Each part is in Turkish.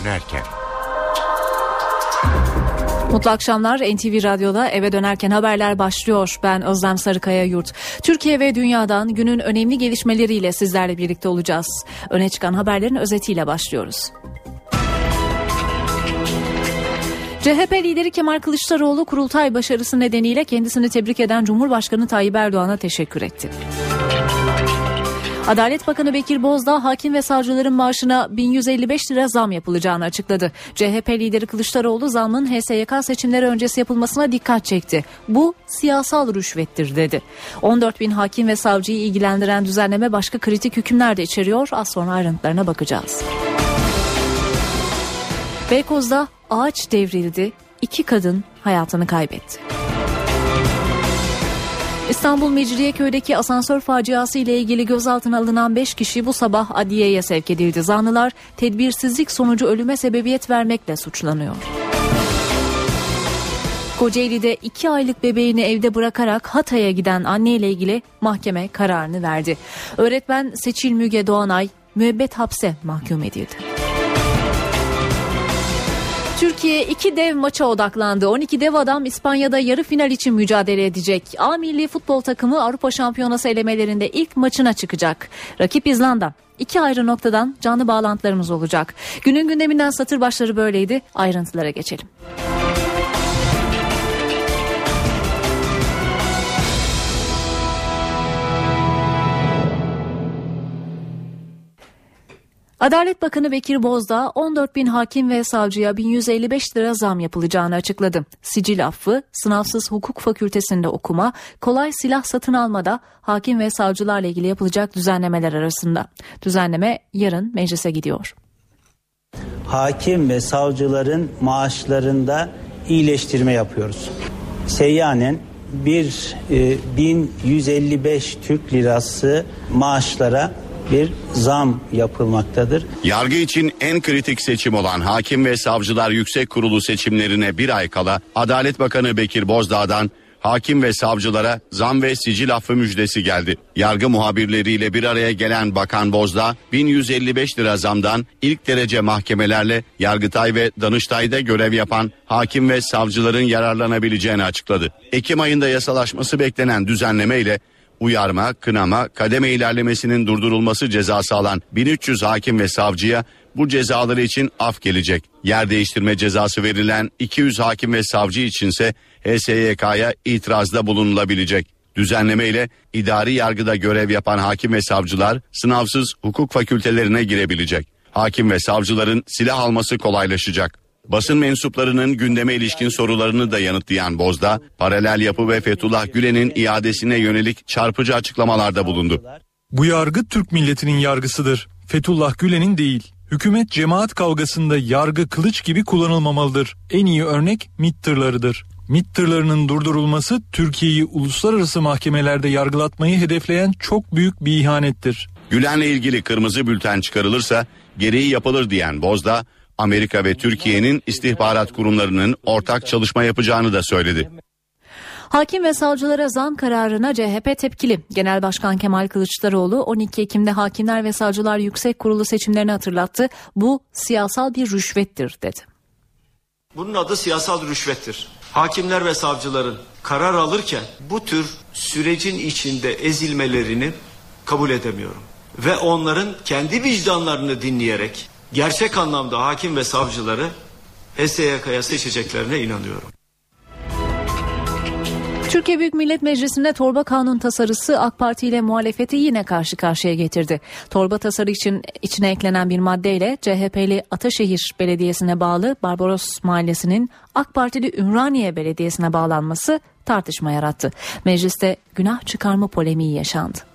dönerken. Mutlu akşamlar NTV Radyo'da eve dönerken haberler başlıyor. Ben Özlem Sarıkaya Yurt. Türkiye ve dünyadan günün önemli gelişmeleriyle sizlerle birlikte olacağız. Öne çıkan haberlerin özetiyle başlıyoruz. CHP lideri Kemal Kılıçdaroğlu kurultay başarısı nedeniyle kendisini tebrik eden Cumhurbaşkanı Tayyip Erdoğan'a teşekkür etti. Adalet Bakanı Bekir Bozdağ hakim ve savcıların maaşına 1155 lira zam yapılacağını açıkladı. CHP lideri Kılıçdaroğlu zamın HSYK seçimleri öncesi yapılmasına dikkat çekti. Bu siyasal rüşvettir dedi. 14 bin hakim ve savcıyı ilgilendiren düzenleme başka kritik hükümler de içeriyor. Az sonra ayrıntılarına bakacağız. Beykoz'da ağaç devrildi. İki kadın hayatını kaybetti. İstanbul Mecidiyeköy'deki asansör faciası ile ilgili gözaltına alınan 5 kişi bu sabah adliyeye sevk edildi. Zanlılar tedbirsizlik sonucu ölüme sebebiyet vermekle suçlanıyor. Kocaeli'de 2 aylık bebeğini evde bırakarak Hatay'a giden anne ile ilgili mahkeme kararını verdi. Öğretmen Seçil Müge Doğanay müebbet hapse mahkum edildi. Türkiye iki dev maça odaklandı. 12 dev adam İspanya'da yarı final için mücadele edecek. A milli futbol takımı Avrupa Şampiyonası elemelerinde ilk maçına çıkacak. Rakip İzlanda. İki ayrı noktadan canlı bağlantılarımız olacak. Günün gündeminden satır başları böyleydi. Ayrıntılara geçelim. Adalet Bakanı Bekir Bozdağ 14 bin hakim ve savcıya 1155 lira zam yapılacağını açıkladı. Sicil affı, sınavsız hukuk fakültesinde okuma, kolay silah satın almada hakim ve savcılarla ilgili yapılacak düzenlemeler arasında. Düzenleme yarın meclise gidiyor. Hakim ve savcıların maaşlarında iyileştirme yapıyoruz. Seyyanen bir e, 1155 Türk lirası maaşlara bir zam yapılmaktadır. Yargı için en kritik seçim olan Hakim ve Savcılar Yüksek Kurulu seçimlerine bir ay kala Adalet Bakanı Bekir Bozdağ'dan hakim ve savcılara zam ve sicil affı müjdesi geldi. Yargı muhabirleriyle bir araya gelen Bakan Bozdağ 1155 lira zamdan ilk derece mahkemelerle Yargıtay ve Danıştay'da görev yapan hakim ve savcıların yararlanabileceğini açıkladı. Ekim ayında yasalaşması beklenen düzenleme ile uyarma, kınama, kademe ilerlemesinin durdurulması cezası alan 1300 hakim ve savcıya bu cezaları için af gelecek. Yer değiştirme cezası verilen 200 hakim ve savcı içinse HSYK'ya itirazda bulunulabilecek. Düzenleme ile idari yargıda görev yapan hakim ve savcılar sınavsız hukuk fakültelerine girebilecek. Hakim ve savcıların silah alması kolaylaşacak. Basın mensuplarının gündeme ilişkin sorularını da yanıtlayan Bozda, paralel yapı ve Fethullah Gülen'in iadesine yönelik çarpıcı açıklamalarda bulundu. Bu yargı Türk milletinin yargısıdır. Fethullah Gülen'in değil. Hükümet cemaat kavgasında yargı kılıç gibi kullanılmamalıdır. En iyi örnek MİT tırlarıdır. MİT tırlarının durdurulması Türkiye'yi uluslararası mahkemelerde yargılatmayı hedefleyen çok büyük bir ihanettir. Gülen'le ilgili kırmızı bülten çıkarılırsa gereği yapılır diyen Bozda, Amerika ve Türkiye'nin istihbarat kurumlarının ortak çalışma yapacağını da söyledi. Hakim ve savcılara zam kararına CHP tepkili. Genel Başkan Kemal Kılıçdaroğlu 12 Ekim'de Hakimler ve Savcılar Yüksek Kurulu seçimlerini hatırlattı. Bu siyasal bir rüşvettir dedi. Bunun adı siyasal rüşvettir. Hakimler ve savcıların karar alırken bu tür sürecin içinde ezilmelerini kabul edemiyorum. Ve onların kendi vicdanlarını dinleyerek gerçek anlamda hakim ve savcıları HSYK'ya seçeceklerine inanıyorum. Türkiye Büyük Millet Meclisi'nde torba kanun tasarısı AK Parti ile muhalefeti yine karşı karşıya getirdi. Torba tasarı için içine eklenen bir maddeyle CHP'li Ataşehir Belediyesi'ne bağlı Barbaros Mahallesi'nin AK Partili Ümraniye Belediyesi'ne bağlanması tartışma yarattı. Mecliste günah çıkarma polemiği yaşandı.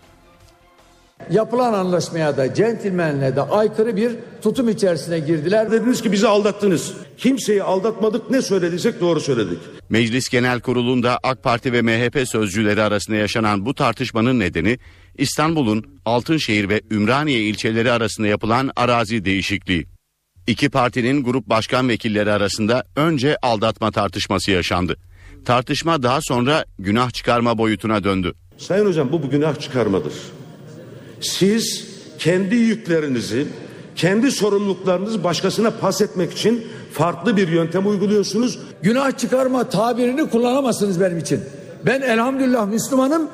Yapılan anlaşmaya da centilmenle de aykırı bir tutum içerisine girdiler. Dediniz ki bizi aldattınız. Kimseyi aldatmadık ne söylediysek doğru söyledik. Meclis Genel Kurulu'nda AK Parti ve MHP sözcüleri arasında yaşanan bu tartışmanın nedeni İstanbul'un Altınşehir ve Ümraniye ilçeleri arasında yapılan arazi değişikliği. İki partinin grup başkan vekilleri arasında önce aldatma tartışması yaşandı. Tartışma daha sonra günah çıkarma boyutuna döndü. Sayın hocam bu, bu günah çıkarmadır. Siz kendi yüklerinizi kendi sorumluluklarınızı başkasına pas etmek için farklı bir yöntem uyguluyorsunuz. Günah çıkarma tabirini kullanamazsınız benim için. Ben elhamdülillah Müslümanım.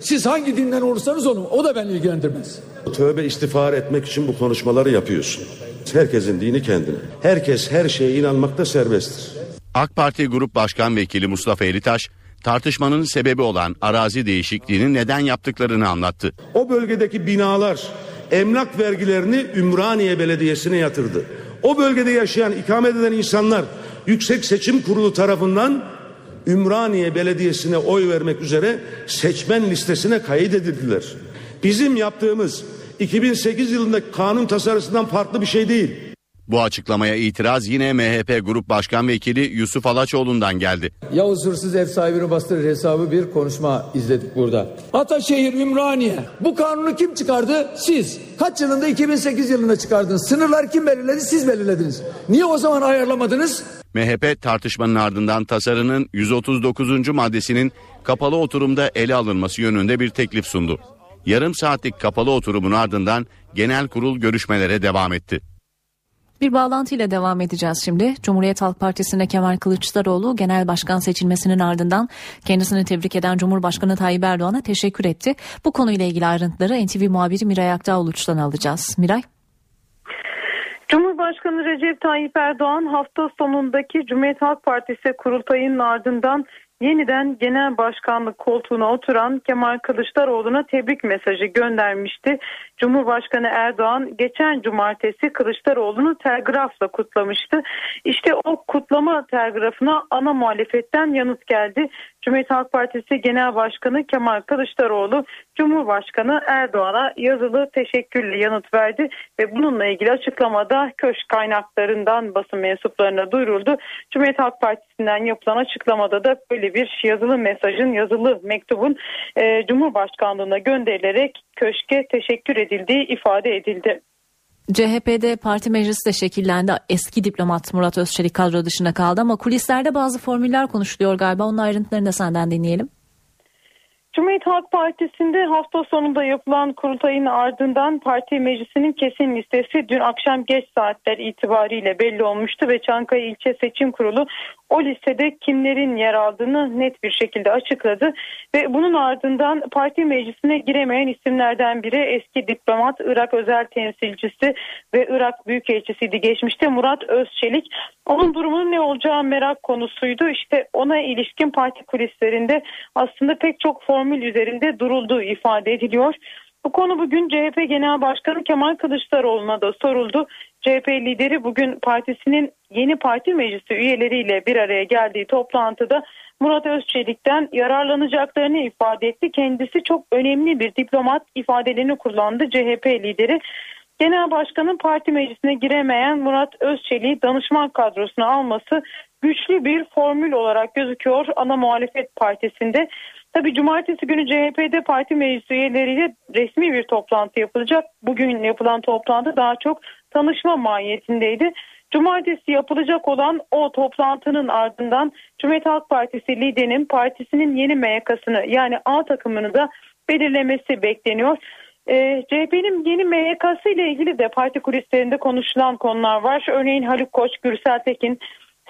Siz hangi dinden olursanız olun. O da beni ilgilendirmez. Tövbe istiğfar etmek için bu konuşmaları yapıyorsun. Herkesin dini kendine. Herkes her şeye inanmakta serbesttir. AK Parti Grup Başkan Vekili Mustafa Elitaş, tartışmanın sebebi olan arazi değişikliğini neden yaptıklarını anlattı. O bölgedeki binalar emlak vergilerini Ümraniye Belediyesi'ne yatırdı. O bölgede yaşayan, ikamet eden insanlar Yüksek Seçim Kurulu tarafından Ümraniye Belediyesi'ne oy vermek üzere seçmen listesine kaydedildiler. Bizim yaptığımız 2008 yılındaki kanun tasarısından farklı bir şey değil. Bu açıklamaya itiraz yine MHP Grup Başkan Vekili Yusuf Alaçoğlu'ndan geldi. Yavuz hırsız ev sahibini bastırır hesabı bir konuşma izledik burada. Ataşehir, Ümraniye. Bu kanunu kim çıkardı? Siz. Kaç yılında? 2008 yılında çıkardınız. Sınırlar kim belirledi? Siz belirlediniz. Niye o zaman ayarlamadınız? MHP tartışmanın ardından tasarının 139. maddesinin kapalı oturumda ele alınması yönünde bir teklif sundu. Yarım saatlik kapalı oturumun ardından genel kurul görüşmelere devam etti. Bir bağlantıyla devam edeceğiz şimdi. Cumhuriyet Halk Partisi'ne Kemal Kılıçdaroğlu genel başkan seçilmesinin ardından kendisini tebrik eden Cumhurbaşkanı Tayyip Erdoğan'a teşekkür etti. Bu konuyla ilgili ayrıntıları NTV muhabiri Miray Aktağ alacağız. Miray. Cumhurbaşkanı Recep Tayyip Erdoğan hafta sonundaki Cumhuriyet Halk Partisi kurultayının ardından yeniden genel başkanlık koltuğuna oturan Kemal Kılıçdaroğlu'na tebrik mesajı göndermişti. Cumhurbaşkanı Erdoğan geçen cumartesi Kılıçdaroğlu'nu telgrafla kutlamıştı. İşte o kutlama telgrafına ana muhalefetten yanıt geldi. Cumhuriyet Halk Partisi Genel Başkanı Kemal Kılıçdaroğlu Cumhurbaşkanı Erdoğan'a yazılı teşekkürlü yanıt verdi ve bununla ilgili açıklamada köşk kaynaklarından basın mensuplarına duyuruldu. Cumhuriyet Halk Partisi'nden yapılan açıklamada da böyle bir yazılı mesajın, yazılı mektubun e, Cumhurbaşkanlığına gönderilerek köşke teşekkür edildiği ifade edildi. CHP'de parti meclisi de şekillendi. Eski diplomat Murat Özçelik kadro dışında kaldı ama kulislerde bazı formüller konuşuluyor galiba. Onun ayrıntılarını da senden dinleyelim. Cumhuriyet Halk Partisi'nde hafta sonunda yapılan kurultayın ardından parti meclisinin kesin listesi dün akşam geç saatler itibariyle belli olmuştu ve Çankaya İlçe Seçim Kurulu o listede kimlerin yer aldığını net bir şekilde açıkladı ve bunun ardından parti meclisine giremeyen isimlerden biri eski diplomat Irak özel temsilcisi ve Irak büyükelçisiydi geçmişte Murat Özçelik. Onun durumunun ne olacağı merak konusuydu. İşte ona ilişkin parti kulislerinde aslında pek çok formül üzerinde durulduğu ifade ediliyor. Bu konu bugün CHP Genel Başkanı Kemal Kılıçdaroğlu'na da soruldu. CHP lideri bugün partisinin yeni parti meclisi üyeleriyle bir araya geldiği toplantıda Murat Özçelik'ten yararlanacaklarını ifade etti. Kendisi çok önemli bir diplomat ifadelerini kullandı CHP lideri. Genel Başkan'ın parti meclisine giremeyen Murat Özçelik'i danışman kadrosuna alması güçlü bir formül olarak gözüküyor ana muhalefet partisinde. Tabi cumartesi günü CHP'de parti meclisi üyeleriyle resmi bir toplantı yapılacak. Bugün yapılan toplantı daha çok tanışma mahiyetindeydi. Cumartesi yapılacak olan o toplantının ardından Cumhuriyet Halk Partisi liderinin partisinin yeni MYK'sını yani A takımını da belirlemesi bekleniyor. E, CHP'nin yeni MYK'sı ile ilgili de parti kulislerinde konuşulan konular var. Örneğin Haluk Koç, Gürsel Tekin,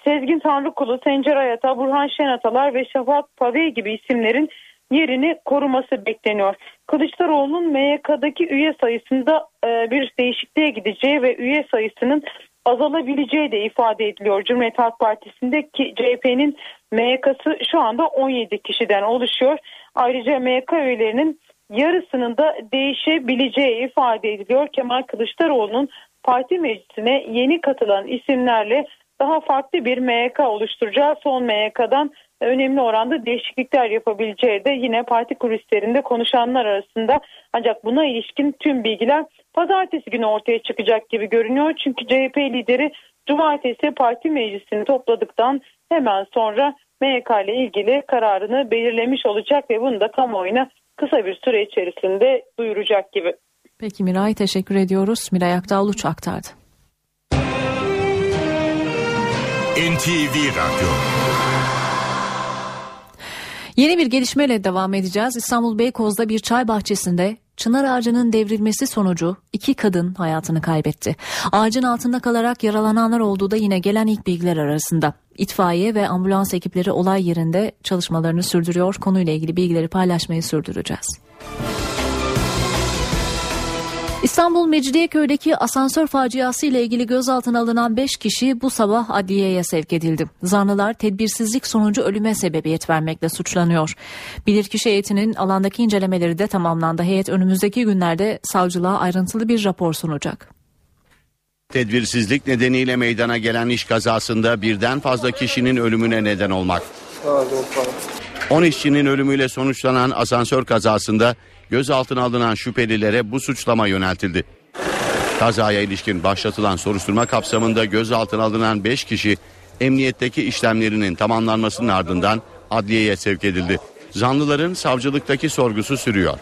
Sezgin Tanrıkulu, Sencer Ayata, Burhan Şenatalar ve Şafak Pavey gibi isimlerin yerini koruması bekleniyor. Kılıçdaroğlu'nun MYK'daki üye sayısında e, bir değişikliğe gideceği ve üye sayısının azalabileceği de ifade ediliyor. Cumhuriyet Halk Partisi'nde ki CHP'nin MYK'sı şu anda 17 kişiden oluşuyor. Ayrıca MYK üyelerinin yarısının da değişebileceği ifade ediliyor. Kemal Kılıçdaroğlu'nun parti meclisine yeni katılan isimlerle daha farklı bir MYK oluşturacağı son MYK'dan önemli oranda değişiklikler yapabileceği de yine parti kulislerinde konuşanlar arasında ancak buna ilişkin tüm bilgiler pazartesi günü ortaya çıkacak gibi görünüyor. Çünkü CHP lideri cumartesi parti meclisini topladıktan hemen sonra MYK ile ilgili kararını belirlemiş olacak ve bunu da kamuoyuna kısa bir süre içerisinde duyuracak gibi. Peki Miray teşekkür ediyoruz. Miray Akdağluç aktardı. NTV Radyo Yeni bir gelişmeyle devam edeceğiz. İstanbul Beykoz'da bir çay bahçesinde çınar ağacının devrilmesi sonucu iki kadın hayatını kaybetti. Ağacın altında kalarak yaralananlar olduğu da yine gelen ilk bilgiler arasında. İtfaiye ve ambulans ekipleri olay yerinde çalışmalarını sürdürüyor. Konuyla ilgili bilgileri paylaşmayı sürdüreceğiz. İstanbul Mecidiyeköy'deki asansör faciası ile ilgili gözaltına alınan 5 kişi bu sabah adliyeye sevk edildi. Zanlılar tedbirsizlik sonucu ölüme sebebiyet vermekle suçlanıyor. Bilirkişi heyetinin alandaki incelemeleri de tamamlandı. Heyet önümüzdeki günlerde savcılığa ayrıntılı bir rapor sunacak. Tedbirsizlik nedeniyle meydana gelen iş kazasında birden fazla kişinin ölümüne neden olmak. 10 işçinin ölümüyle sonuçlanan asansör kazasında gözaltına alınan şüphelilere bu suçlama yöneltildi. Kazaya ilişkin başlatılan soruşturma kapsamında gözaltına alınan 5 kişi emniyetteki işlemlerinin tamamlanmasının ardından adliyeye sevk edildi. Zanlıların savcılıktaki sorgusu sürüyor.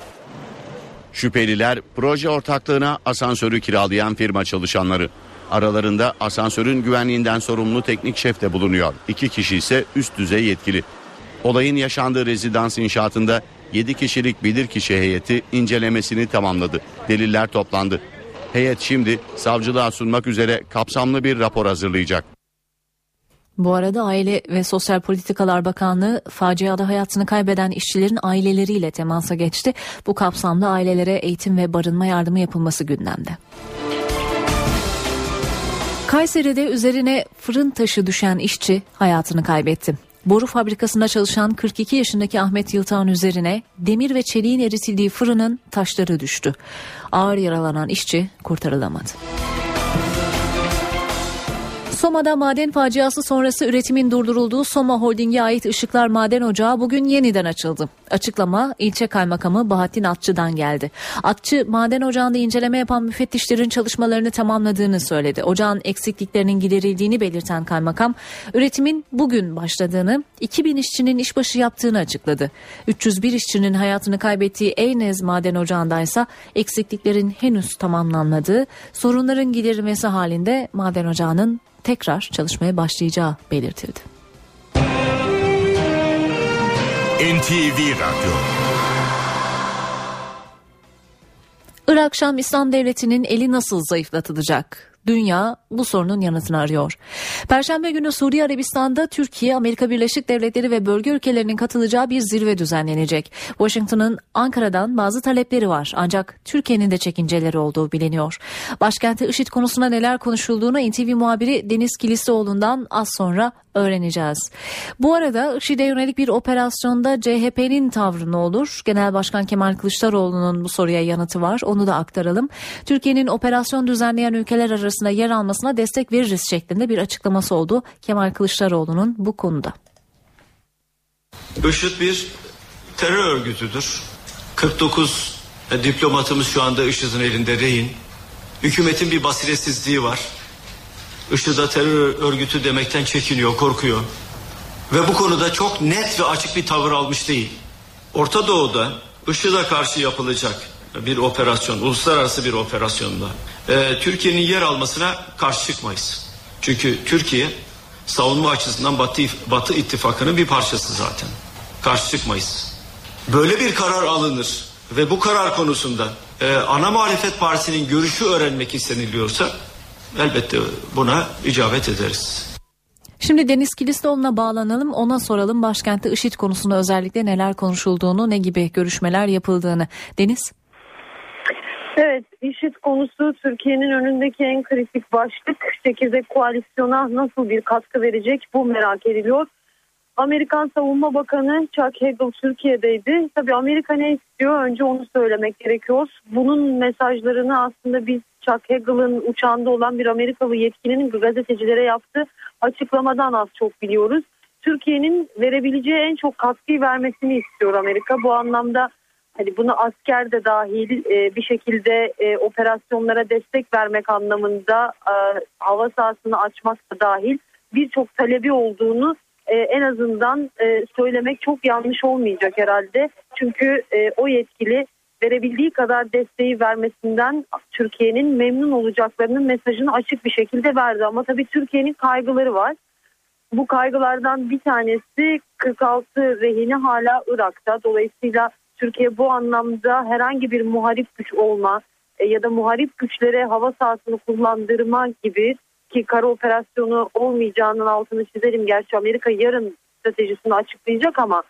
Şüpheliler proje ortaklığına asansörü kiralayan firma çalışanları. Aralarında asansörün güvenliğinden sorumlu teknik şef de bulunuyor. İki kişi ise üst düzey yetkili. Olayın yaşandığı rezidans inşaatında 7 kişilik bilirkişi heyeti incelemesini tamamladı. Deliller toplandı. Heyet şimdi savcılığa sunmak üzere kapsamlı bir rapor hazırlayacak. Bu arada Aile ve Sosyal Politikalar Bakanlığı faciada hayatını kaybeden işçilerin aileleriyle temasa geçti. Bu kapsamda ailelere eğitim ve barınma yardımı yapılması gündemde. Kayseri'de üzerine fırın taşı düşen işçi hayatını kaybetti. Boru fabrikasında çalışan 42 yaşındaki Ahmet Yıltağ'ın üzerine demir ve çeliğin eritildiği fırının taşları düştü. Ağır yaralanan işçi kurtarılamadı. Soma'da maden faciası sonrası üretimin durdurulduğu Soma Holding'e ait Işıklar Maden Ocağı bugün yeniden açıldı. Açıklama ilçe kaymakamı Bahattin Atçı'dan geldi. Atçı maden ocağında inceleme yapan müfettişlerin çalışmalarını tamamladığını söyledi. Ocağın eksikliklerinin giderildiğini belirten kaymakam üretimin bugün başladığını 2000 işçinin işbaşı yaptığını açıkladı. 301 işçinin hayatını kaybettiği Eynez Maden Ocağı'nda ise eksikliklerin henüz tamamlanmadığı sorunların giderilmesi halinde maden ocağının tekrar çalışmaya başlayacağı belirtildi. NTV Radyo Irak Şam İslam Devleti'nin eli nasıl zayıflatılacak? Dünya bu sorunun yanıtını arıyor. Perşembe günü Suriye Arabistan'da Türkiye, Amerika Birleşik Devletleri ve bölge ülkelerinin katılacağı bir zirve düzenlenecek. Washington'ın Ankara'dan bazı talepleri var ancak Türkiye'nin de çekinceleri olduğu biliniyor. Başkenti IŞİD konusunda neler konuşulduğunu NTV muhabiri Deniz Kilisoğlu'ndan az sonra öğreneceğiz. Bu arada IŞİD'e yönelik bir operasyonda CHP'nin tavrı ne olur? Genel Başkan Kemal Kılıçdaroğlu'nun bu soruya yanıtı var. Onu da aktaralım. Türkiye'nin operasyon düzenleyen ülkeler arasında yer almasına destek veririz şeklinde bir açıklaması oldu Kemal Kılıçdaroğlu'nun bu konuda. IŞİD bir terör örgütüdür. 49 diplomatımız şu anda IŞİD'in elinde rehin. Hükümetin bir basiretsizliği var. IŞİD'e terör örgütü demekten çekiniyor, korkuyor. Ve bu konuda çok net ve açık bir tavır almış değil. Orta Doğu'da IŞİD'e karşı yapılacak bir operasyon, uluslararası bir operasyonda e, Türkiye'nin yer almasına karşı çıkmayız. Çünkü Türkiye savunma açısından Batı, Batı ittifakının bir parçası zaten. Karşı çıkmayız. Böyle bir karar alınır ve bu karar konusunda e, ana muhalefet partisinin görüşü öğrenmek isteniliyorsa elbette buna icabet ederiz. Şimdi Deniz Kilistoğlu'na bağlanalım ona soralım başkentte IŞİD konusunda özellikle neler konuşulduğunu ne gibi görüşmeler yapıldığını. Deniz? Evet, IŞİD konusu Türkiye'nin önündeki en kritik başlık. Çekirdek koalisyona nasıl bir katkı verecek bu merak ediliyor. Amerikan Savunma Bakanı Chuck Hagel Türkiye'deydi. Tabii Amerika ne istiyor önce onu söylemek gerekiyor. Bunun mesajlarını aslında biz Chuck Hagel'ın uçağında olan bir Amerikalı yetkilinin gazetecilere yaptığı açıklamadan az çok biliyoruz. Türkiye'nin verebileceği en çok katkıyı vermesini istiyor Amerika. Bu anlamda hani bunu asker de dahil e, bir şekilde e, operasyonlara destek vermek anlamında e, hava sahasını açmak da dahil birçok talebi olduğunu e, en azından e, söylemek çok yanlış olmayacak herhalde. Çünkü e, o yetkili verebildiği kadar desteği vermesinden Türkiye'nin memnun olacaklarının mesajını açık bir şekilde verdi. Ama tabii Türkiye'nin kaygıları var. Bu kaygılardan bir tanesi 46 rehini hala Irak'ta. Dolayısıyla Türkiye bu anlamda herhangi bir muharip güç olma e, ya da muharip güçlere hava sahasını kullandırma gibi ki kara operasyonu olmayacağının altını çizelim. Gerçi Amerika yarın stratejisini açıklayacak ama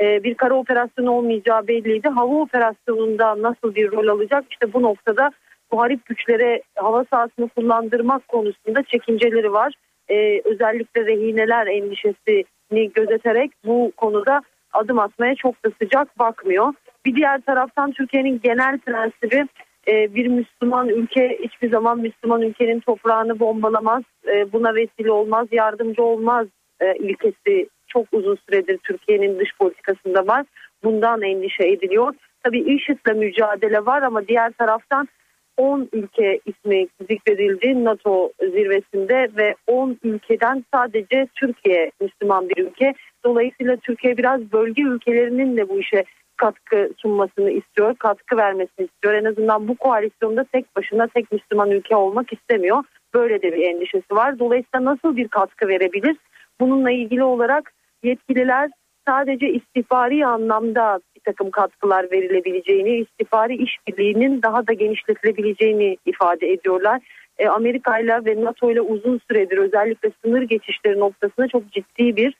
e, bir kara operasyonu olmayacağı belliydi. Hava operasyonunda nasıl bir rol alacak? İşte bu noktada muharip güçlere hava sahasını kullandırmak konusunda çekinceleri var. E, özellikle rehineler endişesini gözeterek bu konuda adım atmaya çok da sıcak bakmıyor. Bir diğer taraftan Türkiye'nin genel prensibi e, bir Müslüman ülke hiçbir zaman Müslüman ülkenin toprağını bombalamaz, e, buna vesile olmaz, yardımcı olmaz e, ilkesi çok uzun süredir Türkiye'nin dış politikasında var. Bundan endişe ediliyor. Tabii IŞİD'le mücadele var ama diğer taraftan 10 ülke ismi zikredildi NATO zirvesinde ve 10 ülkeden sadece Türkiye Müslüman bir ülke. Dolayısıyla Türkiye biraz bölge ülkelerinin de bu işe katkı sunmasını istiyor, katkı vermesini istiyor. En azından bu koalisyonda tek başına tek Müslüman ülke olmak istemiyor. Böyle de bir endişesi var. Dolayısıyla nasıl bir katkı verebilir? Bununla ilgili olarak yetkililer sadece istihbari anlamda bir takım katkılar verilebileceğini, istihbari işbirliğinin daha da genişletilebileceğini ifade ediyorlar. E, Amerika ile ve NATO ile uzun süredir özellikle sınır geçişleri noktasında çok ciddi bir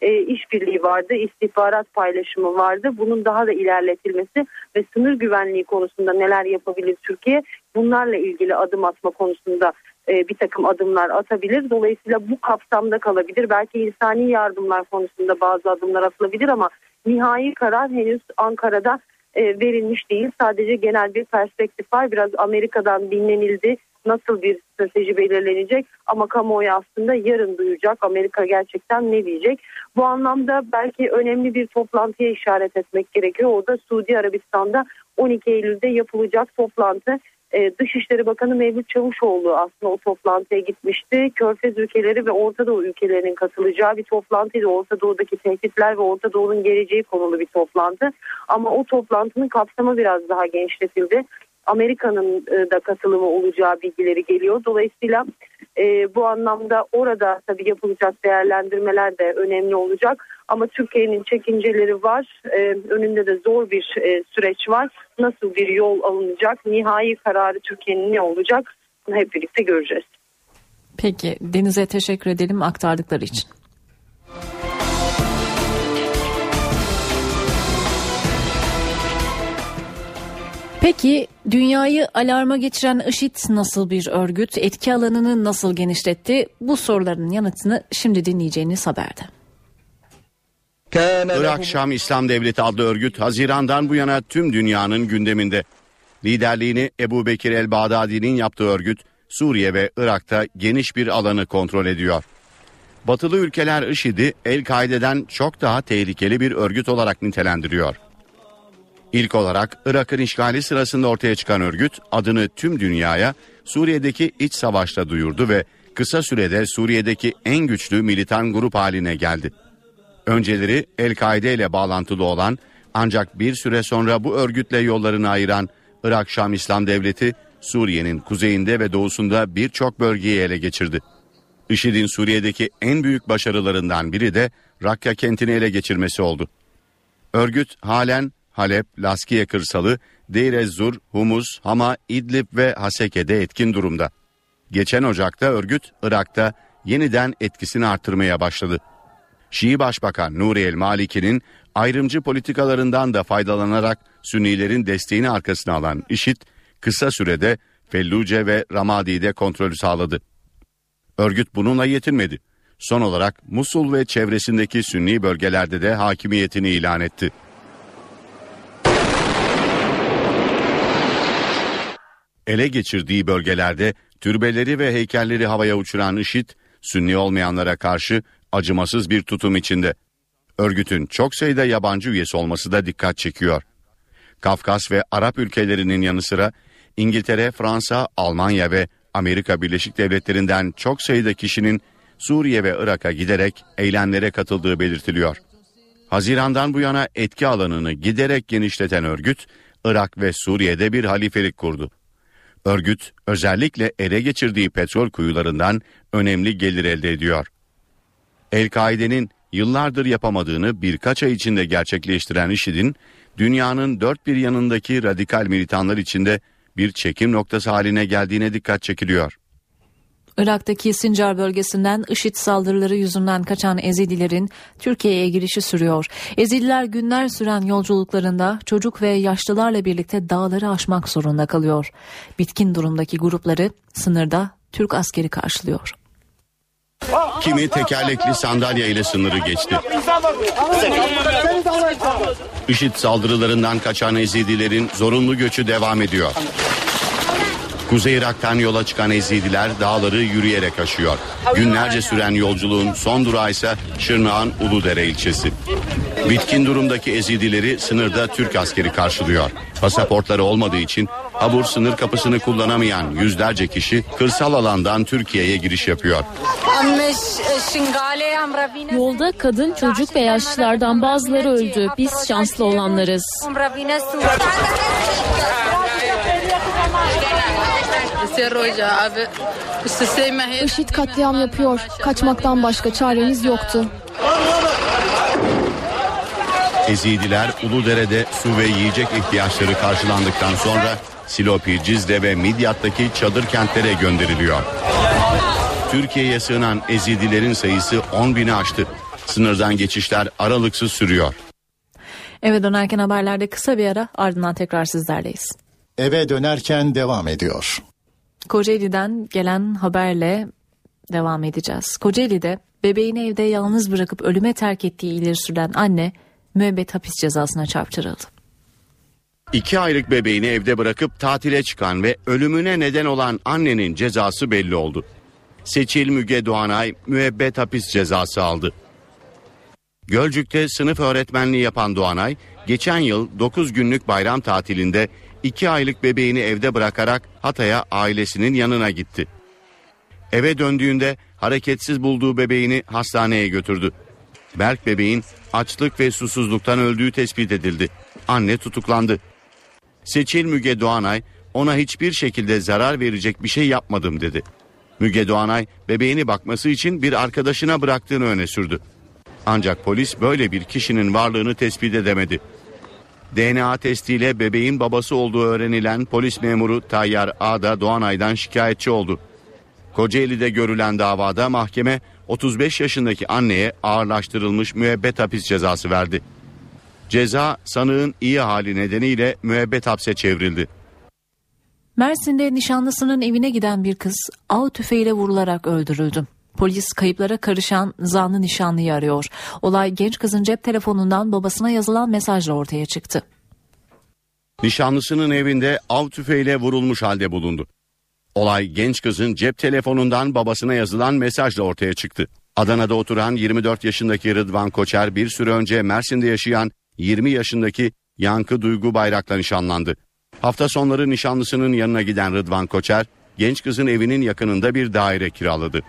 e, işbirliği vardı, istihbarat paylaşımı vardı. Bunun daha da ilerletilmesi ve sınır güvenliği konusunda neler yapabilir Türkiye bunlarla ilgili adım atma konusunda bir takım adımlar atabilir. Dolayısıyla bu kapsamda kalabilir. Belki insani yardımlar konusunda bazı adımlar atılabilir ama nihai karar henüz Ankara'da e, verilmiş değil. Sadece genel bir perspektif var. Biraz Amerika'dan dinlenildi. Nasıl bir strateji belirlenecek ama kamuoyu aslında yarın duyacak. Amerika gerçekten ne diyecek? Bu anlamda belki önemli bir toplantıya işaret etmek gerekiyor. O da Suudi Arabistan'da 12 Eylül'de yapılacak toplantı. E, Dışişleri Bakanı Mevlüt Çavuşoğlu aslında o toplantıya gitmişti. Körfez ülkeleri ve Orta Doğu ülkelerinin katılacağı bir toplantıydı. Orta Doğu'daki tehditler ve Orta Doğu'nun geleceği konulu bir toplantı. Ama o toplantının kapsamı biraz daha genişletildi. Amerika'nın e, da katılımı olacağı bilgileri geliyor. Dolayısıyla e, bu anlamda orada tabii yapılacak değerlendirmeler de önemli olacak. Ama Türkiye'nin çekinceleri var. E, önünde de zor bir süreç var. Nasıl bir yol alınacak? Nihai kararı Türkiye'nin ne olacak? Bunu hep birlikte göreceğiz. Peki Deniz'e teşekkür edelim aktardıkları için. Peki dünyayı alarma geçiren IŞİD nasıl bir örgüt, etki alanını nasıl genişletti? Bu soruların yanıtını şimdi dinleyeceğiniz haberde. Irak Şam İslam Devleti adlı örgüt Haziran'dan bu yana tüm dünyanın gündeminde. Liderliğini Ebu Bekir el-Bağdadi'nin yaptığı örgüt Suriye ve Irak'ta geniş bir alanı kontrol ediyor. Batılı ülkeler IŞİD'i El-Kaide'den çok daha tehlikeli bir örgüt olarak nitelendiriyor. İlk olarak Irak'ın işgali sırasında ortaya çıkan örgüt adını tüm dünyaya Suriye'deki iç savaşta duyurdu ve kısa sürede Suriye'deki en güçlü militan grup haline geldi. Önceleri El-Kaide ile bağlantılı olan ancak bir süre sonra bu örgütle yollarını ayıran Irak Şam İslam Devleti Suriye'nin kuzeyinde ve doğusunda birçok bölgeyi ele geçirdi. IŞİD'in Suriye'deki en büyük başarılarından biri de Rakka kentini ele geçirmesi oldu. Örgüt halen Halep, Laskiye kırsalı, Deir ez-Zur, Humus, Hama, İdlib ve Haseke'de etkin durumda. Geçen Ocak'ta örgüt Irak'ta yeniden etkisini artırmaya başladı. Şii Başbakan Nuri el Maliki'nin ayrımcı politikalarından da faydalanarak Sünnilerin desteğini arkasına alan IŞİD kısa sürede Felluce ve Ramadi'de kontrolü sağladı. Örgüt bununla yetinmedi. Son olarak Musul ve çevresindeki Sünni bölgelerde de hakimiyetini ilan etti. Ele geçirdiği bölgelerde türbeleri ve heykelleri havaya uçuran IŞİD, Sünni olmayanlara karşı acımasız bir tutum içinde. Örgütün çok sayıda yabancı üyesi olması da dikkat çekiyor. Kafkas ve Arap ülkelerinin yanı sıra İngiltere, Fransa, Almanya ve Amerika Birleşik Devletleri'nden çok sayıda kişinin Suriye ve Irak'a giderek eylemlere katıldığı belirtiliyor. Hazirandan bu yana etki alanını giderek genişleten örgüt, Irak ve Suriye'de bir halifelik kurdu. Örgüt özellikle ele geçirdiği petrol kuyularından önemli gelir elde ediyor. El-Kaide'nin yıllardır yapamadığını birkaç ay içinde gerçekleştiren IŞİD'in dünyanın dört bir yanındaki radikal militanlar içinde bir çekim noktası haline geldiğine dikkat çekiliyor. Irak'taki Sincar bölgesinden IŞİD saldırıları yüzünden kaçan Ezidilerin Türkiye'ye girişi sürüyor. Ezidiler günler süren yolculuklarında çocuk ve yaşlılarla birlikte dağları aşmak zorunda kalıyor. Bitkin durumdaki grupları sınırda Türk askeri karşılıyor. Kimi tekerlekli sandalye ile sınırı geçti. IŞİD saldırılarından kaçan Ezidilerin zorunlu göçü devam ediyor. Kuzey Irak'tan yola çıkan Ezidiler dağları yürüyerek aşıyor. Günlerce süren yolculuğun son durağı ise Şırnak'ın Uludere ilçesi. Bitkin durumdaki Ezidileri sınırda Türk askeri karşılıyor. Pasaportları olmadığı için Habur sınır kapısını kullanamayan yüzlerce kişi kırsal alandan Türkiye'ye giriş yapıyor. Yolda kadın, çocuk ve yaşlılardan bazıları öldü. Biz şanslı olanlarız. IŞİD katliam yapıyor. Kaçmaktan başka çaremiz yoktu. Ezidiler Uludere'de su ve yiyecek ihtiyaçları karşılandıktan sonra Silopi, Cizre ve Midyat'taki çadır kentlere gönderiliyor. Türkiye'ye sığınan Ezidilerin sayısı 10 bini aştı. Sınırdan geçişler aralıksız sürüyor. Eve dönerken haberlerde kısa bir ara ardından tekrar sizlerleyiz. Eve dönerken devam ediyor. Kocaeli'den gelen haberle devam edeceğiz. Kocaeli'de bebeğini evde yalnız bırakıp ölüme terk ettiği ileri sürülen anne müebbet hapis cezasına çarptırıldı. İki aylık bebeğini evde bırakıp tatile çıkan ve ölümüne neden olan annenin cezası belli oldu. Seçil Müge Doğanay müebbet hapis cezası aldı. Gölcük'te sınıf öğretmenliği yapan Doğanay, geçen yıl 9 günlük bayram tatilinde 2 aylık bebeğini evde bırakarak Hatay'a ailesinin yanına gitti. Eve döndüğünde hareketsiz bulduğu bebeğini hastaneye götürdü. Berk bebeğin açlık ve susuzluktan öldüğü tespit edildi. Anne tutuklandı. Seçil Müge Doğanay ona hiçbir şekilde zarar verecek bir şey yapmadım dedi. Müge Doğanay bebeğini bakması için bir arkadaşına bıraktığını öne sürdü. Ancak polis böyle bir kişinin varlığını tespit edemedi. DNA testiyle bebeğin babası olduğu öğrenilen polis memuru Tayyar Ağda Doğanay'dan şikayetçi oldu. Kocaeli'de görülen davada mahkeme 35 yaşındaki anneye ağırlaştırılmış müebbet hapis cezası verdi. Ceza sanığın iyi hali nedeniyle müebbet hapse çevrildi. Mersin'de nişanlısının evine giden bir kız av tüfeğiyle vurularak öldürüldü. Polis kayıplara karışan zanlı nişanlıyı arıyor. Olay genç kızın cep telefonundan babasına yazılan mesajla ortaya çıktı. Nişanlısının evinde av tüfeğiyle vurulmuş halde bulundu. Olay genç kızın cep telefonundan babasına yazılan mesajla ortaya çıktı. Adana'da oturan 24 yaşındaki Rıdvan Koçer bir süre önce Mersin'de yaşayan 20 yaşındaki Yankı Duygu Bayrak'la nişanlandı. Hafta sonları nişanlısının yanına giden Rıdvan Koçer, genç kızın evinin yakınında bir daire kiraladı.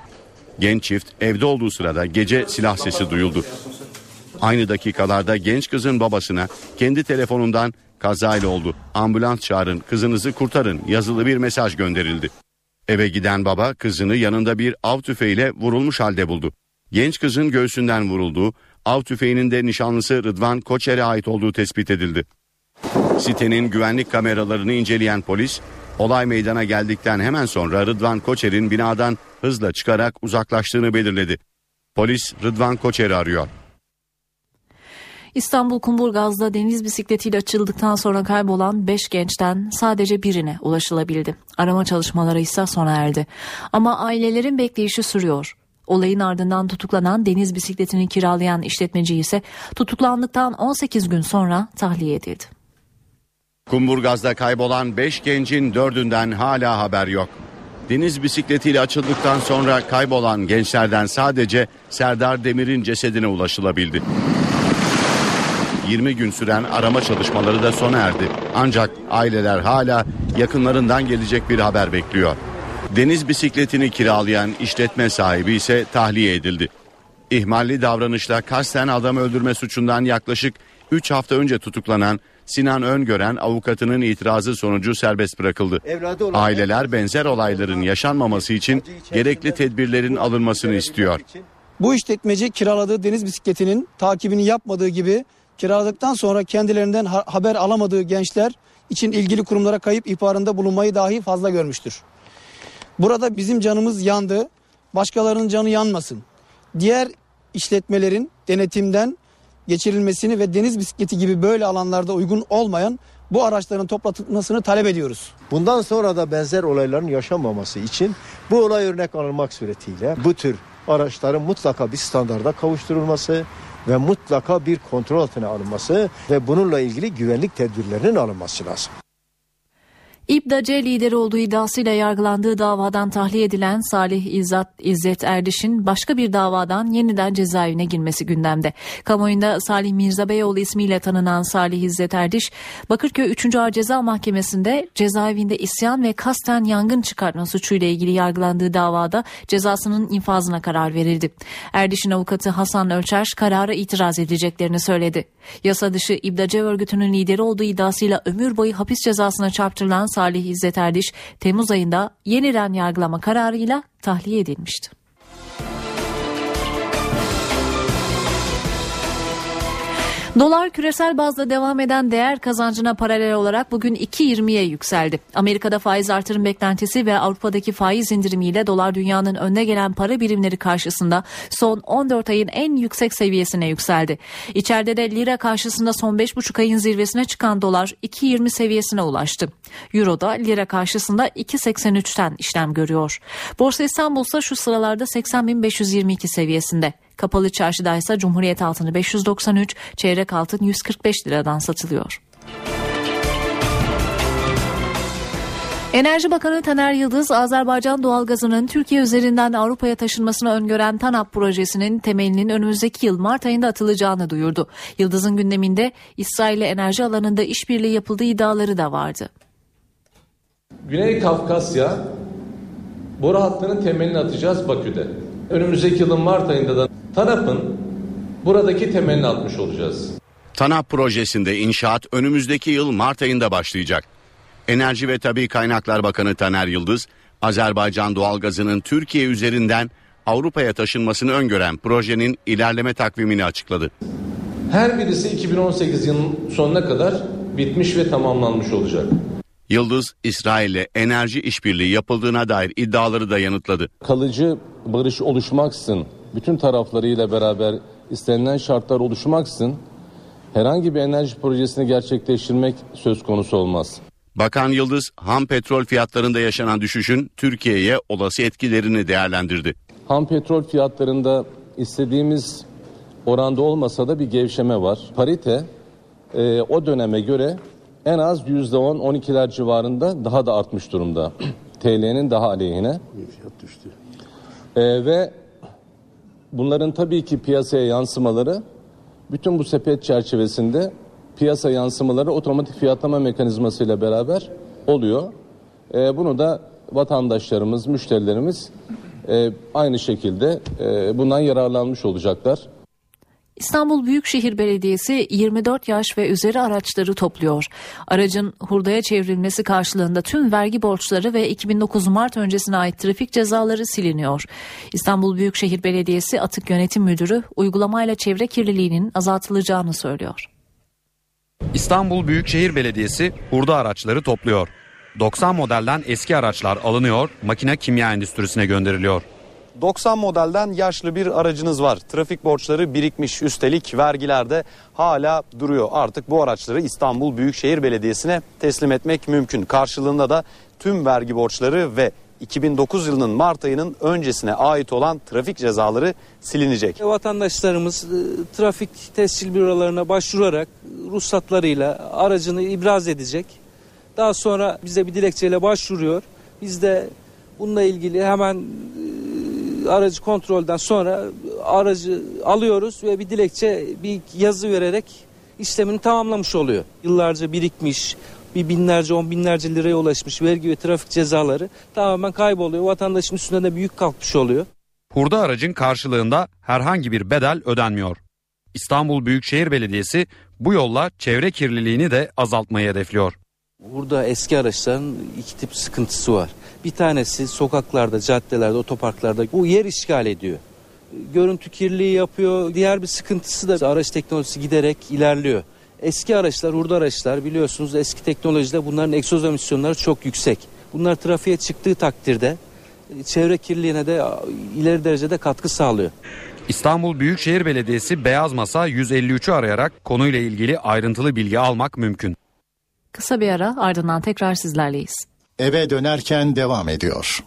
Genç çift evde olduğu sırada gece silah sesi duyuldu. Aynı dakikalarda genç kızın babasına kendi telefonundan kazayla oldu. Ambulans çağırın, kızınızı kurtarın yazılı bir mesaj gönderildi. Eve giden baba kızını yanında bir av tüfeğiyle vurulmuş halde buldu. Genç kızın göğsünden vurulduğu, av tüfeğinin de nişanlısı Rıdvan Koçer'e ait olduğu tespit edildi. Sitenin güvenlik kameralarını inceleyen polis, olay meydana geldikten hemen sonra Rıdvan Koçer'in binadan hızla çıkarak uzaklaştığını belirledi. Polis Rıdvan Koçer'i arıyor. İstanbul Kumburgaz'da deniz bisikletiyle açıldıktan sonra kaybolan 5 gençten sadece birine ulaşılabildi. Arama çalışmaları ise sona erdi. Ama ailelerin bekleyişi sürüyor. Olayın ardından tutuklanan deniz bisikletini kiralayan işletmeci ise tutuklandıktan 18 gün sonra tahliye edildi. Kumburgaz'da kaybolan 5 gencin dördünden hala haber yok. Deniz bisikletiyle açıldıktan sonra kaybolan gençlerden sadece Serdar Demir'in cesedine ulaşılabildi. 20 gün süren arama çalışmaları da sona erdi. Ancak aileler hala yakınlarından gelecek bir haber bekliyor. Deniz bisikletini kiralayan işletme sahibi ise tahliye edildi. İhmalli davranışla kasten adam öldürme suçundan yaklaşık 3 hafta önce tutuklanan Sinan Öngören avukatının itirazı sonucu serbest bırakıldı. Aileler benzer olayların yaşanmaması için gerekli tedbirlerin alınmasını istiyor. Bu işletmeci kiraladığı deniz bisikletinin takibini yapmadığı gibi kiraladıktan sonra kendilerinden ha- haber alamadığı gençler için ilgili kurumlara kayıp ihbarında bulunmayı dahi fazla görmüştür. Burada bizim canımız yandı, başkalarının canı yanmasın. Diğer işletmelerin denetimden geçirilmesini ve deniz bisikleti gibi böyle alanlarda uygun olmayan bu araçların toplatılmasını talep ediyoruz. Bundan sonra da benzer olayların yaşanmaması için bu olay örnek alınmak suretiyle bu tür araçların mutlaka bir standarda kavuşturulması ve mutlaka bir kontrol altına alınması ve bununla ilgili güvenlik tedbirlerinin alınması lazım. İBDAC lideri olduğu iddiasıyla yargılandığı davadan tahliye edilen Salih İzzet, İzzet Erdiş'in başka bir davadan yeniden cezaevine girmesi gündemde. Kamuoyunda Salih Mirzabeyoğlu ismiyle tanınan Salih İzzet Erdiş, Bakırköy 3. Ağır Ceza Mahkemesi'nde cezaevinde isyan ve kasten yangın çıkartma suçuyla ilgili yargılandığı davada cezasının infazına karar verildi. Erdiş'in avukatı Hasan Ölçer karara itiraz edeceklerini söyledi. Yasa dışı İBDAC örgütünün lideri olduğu iddiasıyla ömür boyu hapis cezasına çarptırılan Salih İzzet Erdiş Temmuz ayında yeniden yargılama kararıyla tahliye edilmişti. Dolar küresel bazda devam eden değer kazancına paralel olarak bugün 2.20'ye yükseldi. Amerika'da faiz artırım beklentisi ve Avrupa'daki faiz indirimiyle dolar dünyanın önde gelen para birimleri karşısında son 14 ayın en yüksek seviyesine yükseldi. İçeride de lira karşısında son 5,5 ayın zirvesine çıkan dolar 2.20 seviyesine ulaştı. Euro da lira karşısında 2.83'ten işlem görüyor. Borsa İstanbul ise şu sıralarda 80.522 seviyesinde. Kapalı çarşıda ise Cumhuriyet altını 593, çeyrek altın 145 liradan satılıyor. Enerji Bakanı Taner Yıldız, Azerbaycan doğalgazının Türkiye üzerinden Avrupa'ya taşınmasını öngören TANAP projesinin temelinin önümüzdeki yıl Mart ayında atılacağını duyurdu. Yıldız'ın gündeminde İsrail'le enerji alanında işbirliği yapıldığı iddiaları da vardı. Güney Kafkasya boru hattının temelini atacağız Bakü'de. Önümüzdeki yılın Mart ayında da TANAP'ın buradaki temelini atmış olacağız. TANAP projesinde inşaat önümüzdeki yıl Mart ayında başlayacak. Enerji ve Tabi Kaynaklar Bakanı Taner Yıldız, Azerbaycan doğalgazının Türkiye üzerinden Avrupa'ya taşınmasını öngören projenin ilerleme takvimini açıkladı. Her birisi 2018 yılının sonuna kadar bitmiş ve tamamlanmış olacak. Yıldız, İsrail'le enerji işbirliği yapıldığına dair iddiaları da yanıtladı. Kalıcı barış oluşmaksın, bütün taraflarıyla beraber istenilen şartlar oluşmaksın herhangi bir enerji projesini gerçekleştirmek söz konusu olmaz. Bakan Yıldız, ham petrol fiyatlarında yaşanan düşüşün Türkiye'ye olası etkilerini değerlendirdi. Ham petrol fiyatlarında istediğimiz oranda olmasa da bir gevşeme var. Parite e, o döneme göre en az %10-12'ler civarında daha da artmış durumda. TL'nin daha aleyhine. Fiyat düştü. E, ve bunların tabii ki piyasaya yansımaları bütün bu sepet çerçevesinde piyasa yansımaları otomatik fiyatlama mekanizmasıyla beraber oluyor. E, bunu da vatandaşlarımız, müşterilerimiz e, aynı şekilde e, bundan yararlanmış olacaklar. İstanbul Büyükşehir Belediyesi 24 yaş ve üzeri araçları topluyor. Aracın hurdaya çevrilmesi karşılığında tüm vergi borçları ve 2009 Mart öncesine ait trafik cezaları siliniyor. İstanbul Büyükşehir Belediyesi Atık Yönetim Müdürü uygulamayla çevre kirliliğinin azaltılacağını söylüyor. İstanbul Büyükşehir Belediyesi hurda araçları topluyor. 90 modelden eski araçlar alınıyor, makine kimya endüstrisine gönderiliyor. 90 modelden yaşlı bir aracınız var. Trafik borçları birikmiş üstelik vergilerde hala duruyor. Artık bu araçları İstanbul Büyükşehir Belediyesi'ne teslim etmek mümkün. Karşılığında da tüm vergi borçları ve 2009 yılının Mart ayının öncesine ait olan trafik cezaları silinecek. Vatandaşlarımız e, trafik tescil bürolarına başvurarak ruhsatlarıyla aracını ibraz edecek. Daha sonra bize bir dilekçeyle başvuruyor. Biz de bununla ilgili hemen aracı kontrolden sonra aracı alıyoruz ve bir dilekçe bir yazı vererek işlemini tamamlamış oluyor. Yıllarca birikmiş bir binlerce on binlerce liraya ulaşmış vergi ve trafik cezaları tamamen kayboluyor. Vatandaşın üstüne de büyük kalkmış oluyor. Hurda aracın karşılığında herhangi bir bedel ödenmiyor. İstanbul Büyükşehir Belediyesi bu yolla çevre kirliliğini de azaltmayı hedefliyor. Burada eski araçların iki tip sıkıntısı var. Bir tanesi sokaklarda, caddelerde, otoparklarda bu yer işgal ediyor. görüntü kirliliği yapıyor. Diğer bir sıkıntısı da araç teknolojisi giderek ilerliyor. Eski araçlar, hurda araçlar biliyorsunuz eski teknolojide bunların egzoz emisyonları çok yüksek. Bunlar trafiğe çıktığı takdirde e, çevre kirliliğine de ileri derecede katkı sağlıyor. İstanbul Büyükşehir Belediyesi Beyaz Masa 153'ü arayarak konuyla ilgili ayrıntılı bilgi almak mümkün. Kısa bir ara ardından tekrar sizlerleyiz. Eve dönerken devam ediyor.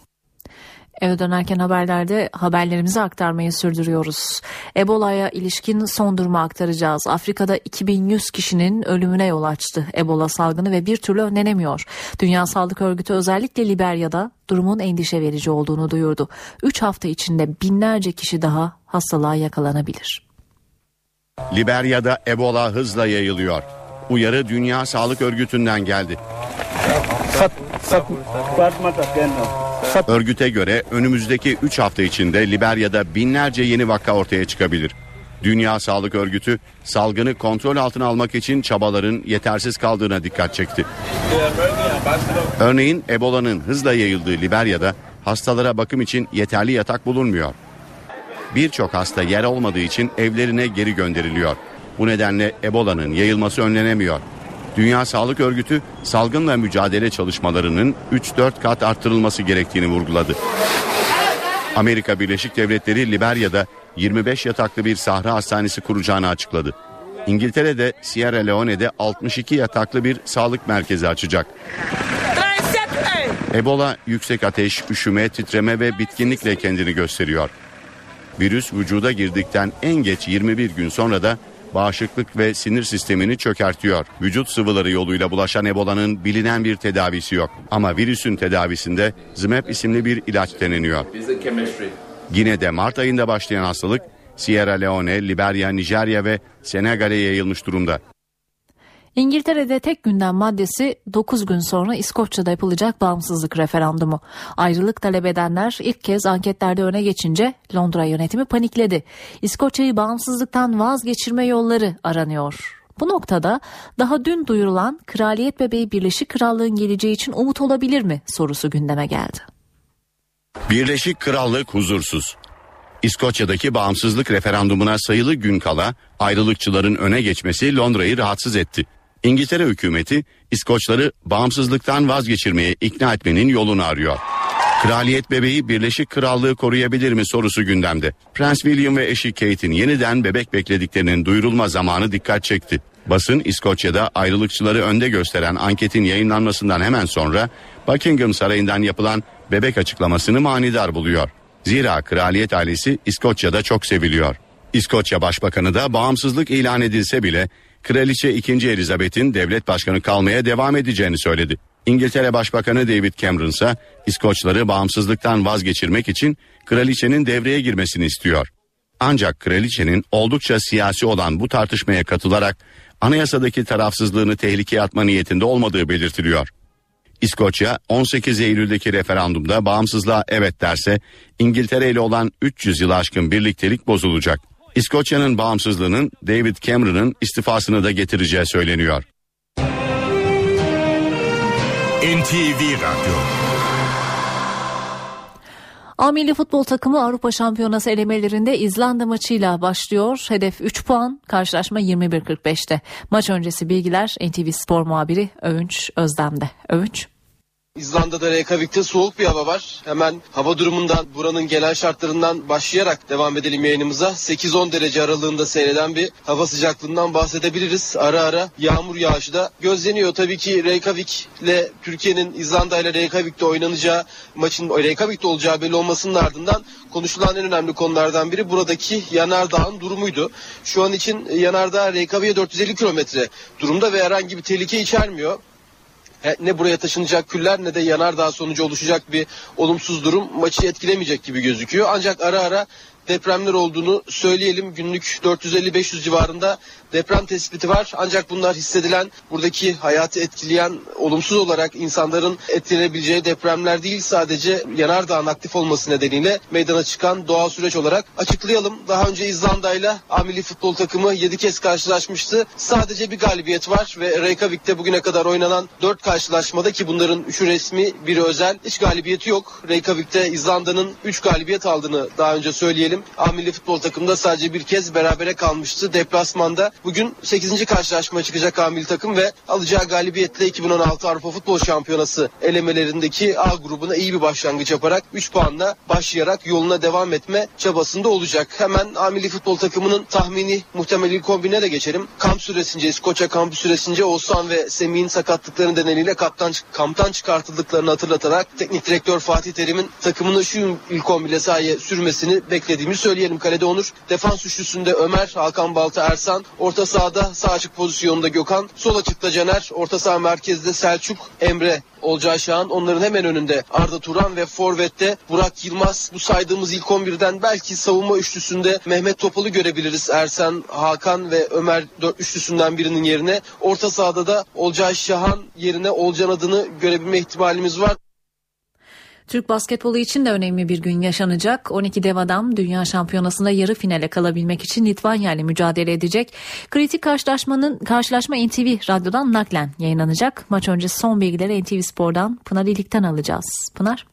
Eve dönerken haberlerde haberlerimizi aktarmayı sürdürüyoruz. Ebola'ya ilişkin son durumu aktaracağız. Afrika'da 2100 kişinin ölümüne yol açtı Ebola salgını ve bir türlü önlenemiyor. Dünya Sağlık Örgütü özellikle Liberya'da durumun endişe verici olduğunu duyurdu. 3 hafta içinde binlerce kişi daha hastalığa yakalanabilir. Liberya'da Ebola hızla yayılıyor. Uyarı Dünya Sağlık Örgütü'nden geldi. Örgüte göre önümüzdeki 3 hafta içinde Liberya'da binlerce yeni vaka ortaya çıkabilir. Dünya Sağlık Örgütü salgını kontrol altına almak için çabaların yetersiz kaldığına dikkat çekti. Örneğin Ebola'nın hızla yayıldığı Liberya'da hastalara bakım için yeterli yatak bulunmuyor. Birçok hasta yer olmadığı için evlerine geri gönderiliyor. Bu nedenle Ebola'nın yayılması önlenemiyor. Dünya Sağlık Örgütü salgınla mücadele çalışmalarının 3-4 kat arttırılması gerektiğini vurguladı. Amerika Birleşik Devletleri Liberya'da 25 yataklı bir sahra hastanesi kuracağını açıkladı. İngiltere'de Sierra Leone'de 62 yataklı bir sağlık merkezi açacak. Ebola yüksek ateş, üşüme, titreme ve bitkinlikle kendini gösteriyor. Virüs vücuda girdikten en geç 21 gün sonra da bağışıklık ve sinir sistemini çökertiyor. Vücut sıvıları yoluyla bulaşan Ebola'nın bilinen bir tedavisi yok. Ama virüsün tedavisinde Zmep isimli bir ilaç deneniyor. Gine'de Mart ayında başlayan hastalık Sierra Leone, Liberya, Nijerya ve Senegal'e yayılmış durumda. İngiltere'de tek gündem maddesi 9 gün sonra İskoçya'da yapılacak bağımsızlık referandumu. Ayrılık talep edenler ilk kez anketlerde öne geçince Londra yönetimi panikledi. İskoçya'yı bağımsızlıktan vazgeçirme yolları aranıyor. Bu noktada daha dün duyurulan Kraliyet Bebeği Birleşik Krallığın geleceği için umut olabilir mi sorusu gündeme geldi. Birleşik Krallık huzursuz. İskoçya'daki bağımsızlık referandumuna sayılı gün kala ayrılıkçıların öne geçmesi Londra'yı rahatsız etti. İngiltere hükümeti İskoçları bağımsızlıktan vazgeçirmeye ikna etmenin yolunu arıyor. Kraliyet bebeği Birleşik Krallığı koruyabilir mi sorusu gündemde. Prens William ve eşi Kate'in yeniden bebek beklediklerinin duyurulma zamanı dikkat çekti. Basın İskoçya'da ayrılıkçıları önde gösteren anketin yayınlanmasından hemen sonra Buckingham Sarayı'ndan yapılan bebek açıklamasını manidar buluyor. Zira kraliyet ailesi İskoçya'da çok seviliyor. İskoçya Başbakanı da bağımsızlık ilan edilse bile Kraliçe 2. Elizabeth'in devlet başkanı kalmaya devam edeceğini söyledi. İngiltere Başbakanı David Cameron ise İskoçları bağımsızlıktan vazgeçirmek için kraliçenin devreye girmesini istiyor. Ancak kraliçenin oldukça siyasi olan bu tartışmaya katılarak anayasadaki tarafsızlığını tehlikeye atma niyetinde olmadığı belirtiliyor. İskoçya 18 Eylül'deki referandumda bağımsızlığa evet derse İngiltere ile olan 300 yıl aşkın birliktelik bozulacak. İskoçya'nın bağımsızlığının David Cameron'ın istifasını da getireceği söyleniyor. NTV Radyo A milli futbol takımı Avrupa Şampiyonası elemelerinde İzlanda maçıyla başlıyor. Hedef 3 puan, karşılaşma 21.45'te. Maç öncesi bilgiler NTV Spor muhabiri Övünç Özdem'de. Övünç. İzlanda'da Reykjavik'te soğuk bir hava var. Hemen hava durumundan, buranın genel şartlarından başlayarak devam edelim yayınımıza. 8-10 derece aralığında seyreden bir hava sıcaklığından bahsedebiliriz. Ara ara yağmur yağışı da gözleniyor. Tabii ki Reykjavik ile Türkiye'nin İzlanda ile Reykjavik'te oynanacağı maçın Reykjavik'te olacağı belli olmasının ardından konuşulan en önemli konulardan biri buradaki yanardağın durumuydu. Şu an için yanardağ Reykjavik'e 450 kilometre durumda ve herhangi bir tehlike içermiyor ne buraya taşınacak küller ne de yanardağ sonucu oluşacak bir olumsuz durum maçı etkilemeyecek gibi gözüküyor. Ancak ara ara depremler olduğunu söyleyelim. Günlük 450-500 civarında deprem tespiti var. Ancak bunlar hissedilen, buradaki hayatı etkileyen, olumsuz olarak insanların etkilenebileceği depremler değil. Sadece yanardağın aktif olması nedeniyle meydana çıkan doğal süreç olarak açıklayalım. Daha önce İzlanda ile Amili futbol takımı 7 kez karşılaşmıştı. Sadece bir galibiyet var ve Reykjavik'te bugüne kadar oynanan 4 karşılaşmada ki bunların 3'ü resmi, biri özel. Hiç galibiyeti yok. Reykjavik'te İzlanda'nın 3 galibiyet aldığını daha önce söyleyelim edelim. A milli futbol takımında sadece bir kez berabere kalmıştı deplasmanda. Bugün 8. karşılaşma çıkacak A milli takım ve alacağı galibiyetle 2016 Avrupa Futbol Şampiyonası elemelerindeki A grubuna iyi bir başlangıç yaparak 3 puanla başlayarak yoluna devam etme çabasında olacak. Hemen A milli futbol takımının tahmini muhtemel ilk kombine de geçelim. Kamp süresince, İskoçya kampı süresince Oğuzhan ve Semih'in sakatlıkları nedeniyle kaptan, kamptan çıkartıldıklarını hatırlatarak teknik direktör Fatih Terim'in takımını şu ilk 11'le sahaya sürmesini beklediğimi söyleyelim. Kalede Onur, defans üçlüsünde Ömer, Hakan Balta, Ersan, orta sahada sağ açık pozisyonda Gökhan, sol açıkta Caner, orta saha merkezde Selçuk, Emre, Olcay Şahan onların hemen önünde Arda Turan ve Forvet'te Burak Yılmaz. Bu saydığımız ilk 11'den belki savunma üçlüsünde Mehmet Topal'ı görebiliriz. Ersen, Hakan ve Ömer üçlüsünden birinin yerine. Orta sahada da Olcay Şahan yerine Olcan adını görebilme ihtimalimiz var. Türk basketbolu için de önemli bir gün yaşanacak. 12 dev adam Dünya Şampiyonası'nda yarı finale kalabilmek için Litvanya ile mücadele edecek. Kritik karşılaşmanın karşılaşma NTV Radyo'dan naklen yayınlanacak. Maç öncesi son bilgileri NTV Spor'dan Pınar İlik'ten alacağız. Pınar.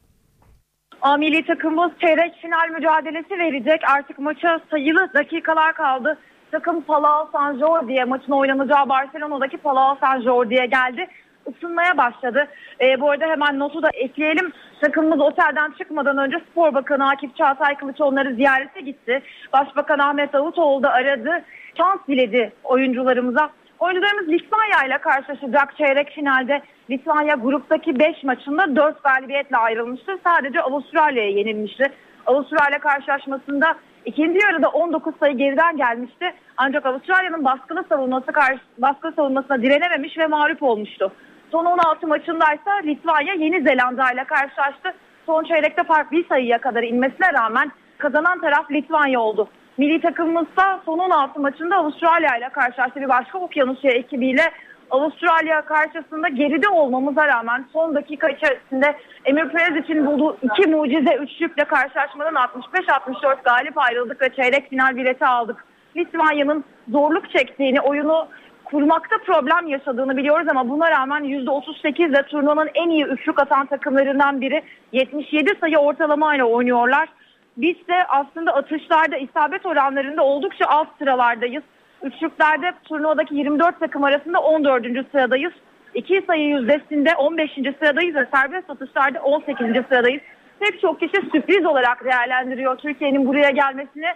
A takımımız çeyrek final mücadelesi verecek. Artık maça sayılı dakikalar kaldı. Takım Palau San Jordi'ye maçın oynanacağı Barcelona'daki Palau San Jordi'ye geldi ısınmaya başladı. E, bu arada hemen notu da ekleyelim. Takımımız otelden çıkmadan önce Spor Bakanı Akif Çağatay Kılıç onları ziyarete gitti. Başbakan Ahmet Davutoğlu da aradı. Şans diledi oyuncularımıza. Oyuncularımız Litvanya ile karşılaşacak çeyrek finalde. Litvanya gruptaki 5 maçında 4 galibiyetle ayrılmıştı. Sadece Avustralya'ya yenilmişti. Avustralya karşılaşmasında ikinci yarıda 19 sayı geriden gelmişti. Ancak Avustralya'nın baskılı savunması karşı, baskılı savunmasına direnememiş ve mağlup olmuştu. Son 16 maçındaysa Litvanya Yeni Zelanda ile karşılaştı. Son çeyrekte fark bir sayıya kadar inmesine rağmen kazanan taraf Litvanya oldu. Milli takımımızda son 16 maçında Avustralya ile karşılaştı. Bir başka Okyanusya ekibiyle Avustralya karşısında geride olmamıza rağmen son dakika içerisinde Emir Perez için bulduğu iki mucize üçlükle karşılaşmadan 65-64 galip ayrıldık ve çeyrek final bileti aldık. Litvanya'nın zorluk çektiğini, oyunu kurmakta problem yaşadığını biliyoruz ama buna rağmen %38 ile turnuvanın en iyi üçlük atan takımlarından biri 77 sayı ortalamayla oynuyorlar. Biz de aslında atışlarda isabet oranlarında oldukça alt sıralardayız. Üçlüklerde turnuvadaki 24 takım arasında 14. sıradayız. İki sayı yüzdesinde 15. sıradayız ve serbest atışlarda 18. sıradayız. Pek çok kişi sürpriz olarak değerlendiriyor Türkiye'nin buraya gelmesini.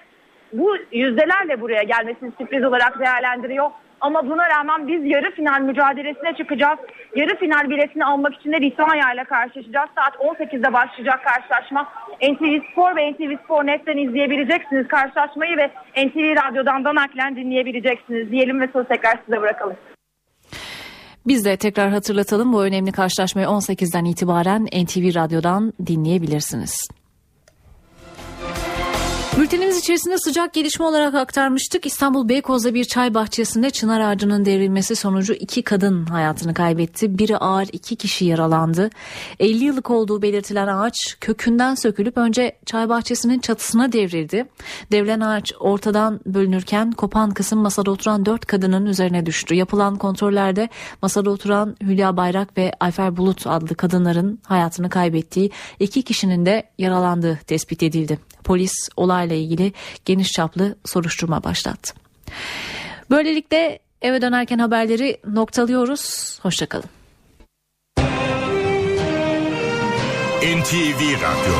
Bu yüzdelerle buraya gelmesini sürpriz olarak değerlendiriyor. Ama buna rağmen biz yarı final mücadelesine çıkacağız. Yarı final biletini almak için de Litvanya ile karşılaşacağız. Saat 18'de başlayacak karşılaşma. NTV Spor ve NTV Spor Net'ten izleyebileceksiniz karşılaşmayı ve NTV Radyo'dan da naklen dinleyebileceksiniz diyelim ve sözü tekrar size bırakalım. Biz de tekrar hatırlatalım bu önemli karşılaşmayı 18'den itibaren NTV Radyo'dan dinleyebilirsiniz. Bültenimiz içerisinde sıcak gelişme olarak aktarmıştık. İstanbul Beykoz'da bir çay bahçesinde çınar ağacının devrilmesi sonucu iki kadın hayatını kaybetti. Biri ağır iki kişi yaralandı. 50 yıllık olduğu belirtilen ağaç kökünden sökülüp önce çay bahçesinin çatısına devrildi. Devrilen ağaç ortadan bölünürken kopan kısım masada oturan dört kadının üzerine düştü. Yapılan kontrollerde masada oturan Hülya Bayrak ve Ayfer Bulut adlı kadınların hayatını kaybettiği iki kişinin de yaralandığı tespit edildi. Polis olayla ilgili geniş çaplı soruşturma başlattı. Böylelikle eve dönerken haberleri noktalıyoruz. Hoşçakalın. NTV Radyo